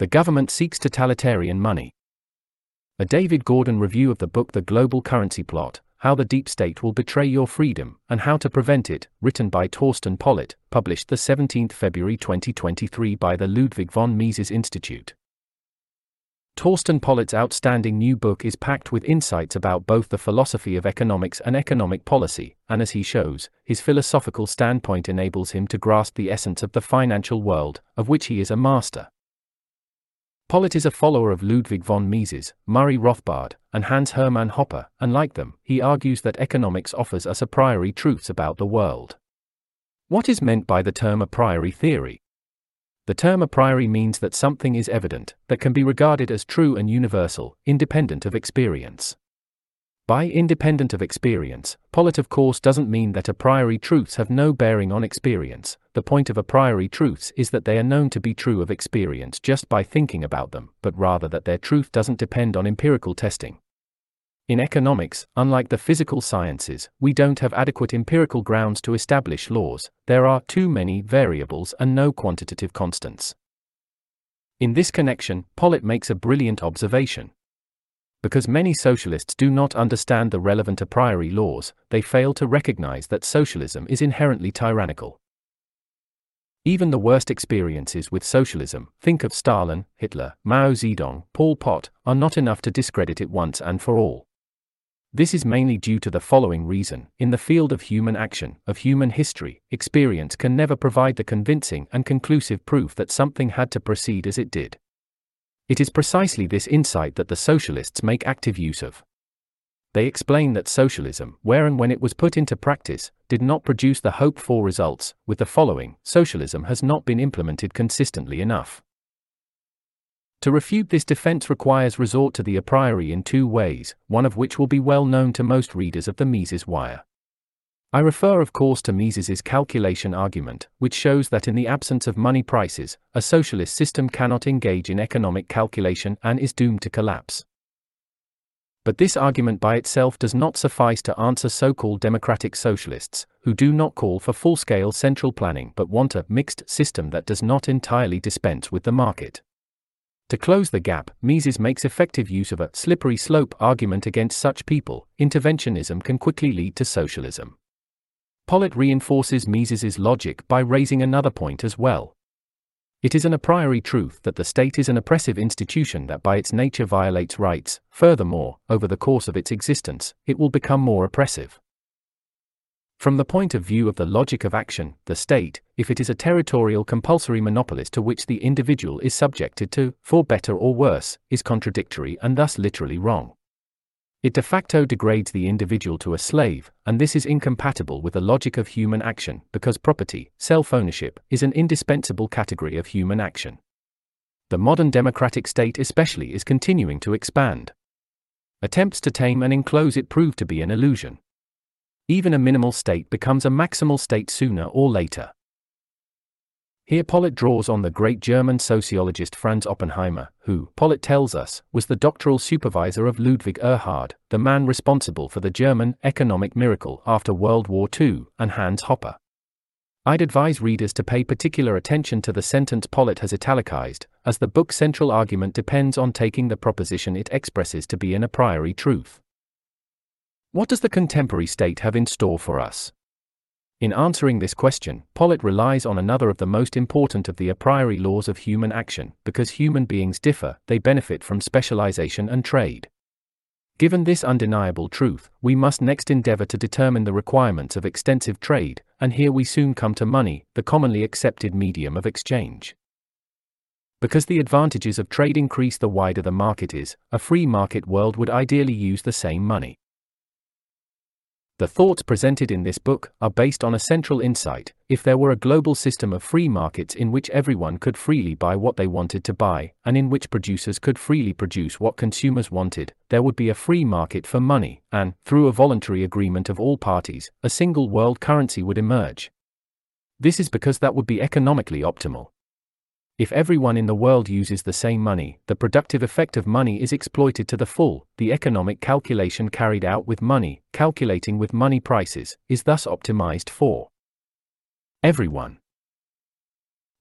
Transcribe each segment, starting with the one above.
The government seeks totalitarian money. A David Gordon review of the book The Global Currency Plot How the Deep State Will Betray Your Freedom and How to Prevent It, written by Thorsten Polleit, published the 17th February 2023 by the Ludwig von Mises Institute. Thorsten Polleit's outstanding new book is packed with insights about both the philosophy of economics and economic policy, and as he shows, his philosophical standpoint enables him to grasp the essence of the financial world, of which he is a master. Polleit is a follower of Ludwig von Mises, Murray Rothbard, and Hans Hermann Hoppe, and like them, he argues that economics offers us a priori truths about the world. What is meant by the term a priori theory? The term a priori means that something is evident, that can be regarded as true and universal, independent of experience. By independent of experience, Polleit of course doesn't mean that a priori truths have no bearing on experience, the point of a priori truths is that they are known to be true of experience just by thinking about them, but rather that their truth doesn't depend on empirical testing. In economics, unlike the physical sciences, we don't have adequate empirical grounds to establish laws, there are too many variables and no quantitative constants. In this connection, Polleit makes a brilliant observation. Because many socialists do not understand the relevant a priori laws, they fail to recognize that socialism is inherently tyrannical. Even the worst experiences with socialism, think of Stalin, Hitler, Mao Zedong, Pol Pot, are not enough to discredit it once and for all. This is mainly due to the following reason in the field of human action, of human history, experience can never provide the convincing and conclusive proof that something had to proceed as it did. It is precisely this insight that the socialists make active use of. They explain that socialism, where and when it was put into practice, did not produce the hoped for results, with the following socialism has not been implemented consistently enough. To refute this defense requires resort to the a priori in two ways, one of which will be well known to most readers of the Mises Wire. I refer of course to Mises's calculation argument, which shows that in the absence of money prices, a socialist system cannot engage in economic calculation and is doomed to collapse. But this argument by itself does not suffice to answer so called democratic socialists, who do not call for full scale central planning but want a mixed system that does not entirely dispense with the market. To close the gap, Mises makes effective use of a slippery slope argument against such people interventionism can quickly lead to socialism. Polleit reinforces Mises's logic by raising another point as well. It is an a priori truth that the state is an oppressive institution that by its nature violates rights, furthermore, over the course of its existence, it will become more oppressive. From the point of view of the logic of action, the state, if it is a territorial compulsory monopolist to which the individual is subjected to, for better or worse, is contradictory and thus literally wrong. It de facto degrades the individual to a slave, and this is incompatible with the logic of human action because property, self ownership, is an indispensable category of human action. The modern democratic state, especially, is continuing to expand. Attempts to tame and enclose it prove to be an illusion. Even a minimal state becomes a maximal state sooner or later. Here Polleit draws on the great German sociologist Franz Oppenheimer, who, Polleit tells us, was the doctoral supervisor of Ludwig Erhard, the man responsible for the German economic miracle after World War II, and Hans Hoppe. I'd advise readers to pay particular attention to the sentence Polleit has italicized, as the book's central argument depends on taking the proposition it expresses to be an a priori truth. What does the contemporary state have in store for us? In answering this question, Polleit relies on another of the most important of the a priori laws of human action, because human beings differ, they benefit from specialization and trade. Given this undeniable truth, we must next endeavor to determine the requirements of extensive trade, and here we soon come to money, the commonly accepted medium of exchange. Because the advantages of trade increase the wider the market is, a free market world would ideally use the same money. The thoughts presented in this book are based on a central insight if there were a global system of free markets in which everyone could freely buy what they wanted to buy, and in which producers could freely produce what consumers wanted, there would be a free market for money, and, through a voluntary agreement of all parties, a single world currency would emerge. This is because that would be economically optimal. If everyone in the world uses the same money, the productive effect of money is exploited to the full. The economic calculation carried out with money, calculating with money prices, is thus optimized for everyone.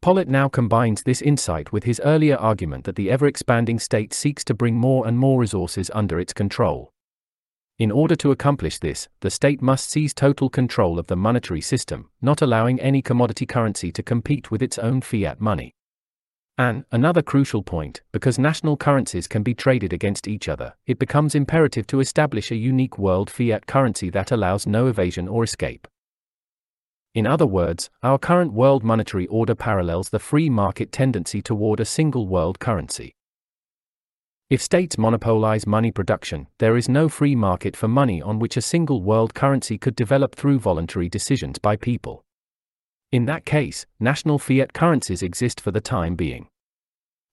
Polleit now combines this insight with his earlier argument that the ever expanding state seeks to bring more and more resources under its control. In order to accomplish this, the state must seize total control of the monetary system, not allowing any commodity currency to compete with its own fiat money. And, another crucial point, because national currencies can be traded against each other, it becomes imperative to establish a unique world fiat currency that allows no evasion or escape. In other words, our current world monetary order parallels the free market tendency toward a single world currency. If states monopolize money production, there is no free market for money on which a single world currency could develop through voluntary decisions by people. In that case, national fiat currencies exist for the time being.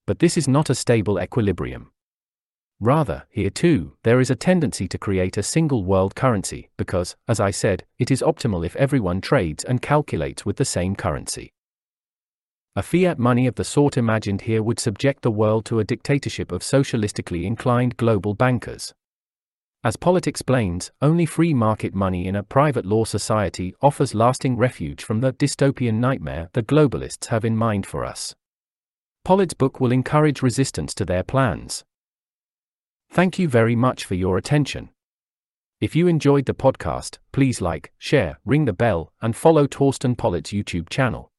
But this is not a stable equilibrium. Rather, here too, there is a tendency to create a single world currency, because, as I said, it is optimal if everyone trades and calculates with the same currency. A fiat money of the sort imagined here would subject the world to a dictatorship of socialistically inclined global bankers. As Polleit explains, only free market money in a private law society offers lasting refuge from the dystopian nightmare the globalists have in mind for us. Polleit's book will encourage resistance to their plans. Thank you very much for your attention. If you enjoyed the podcast, please like, share, ring the bell, and follow Thorsten Polleit's YouTube channel.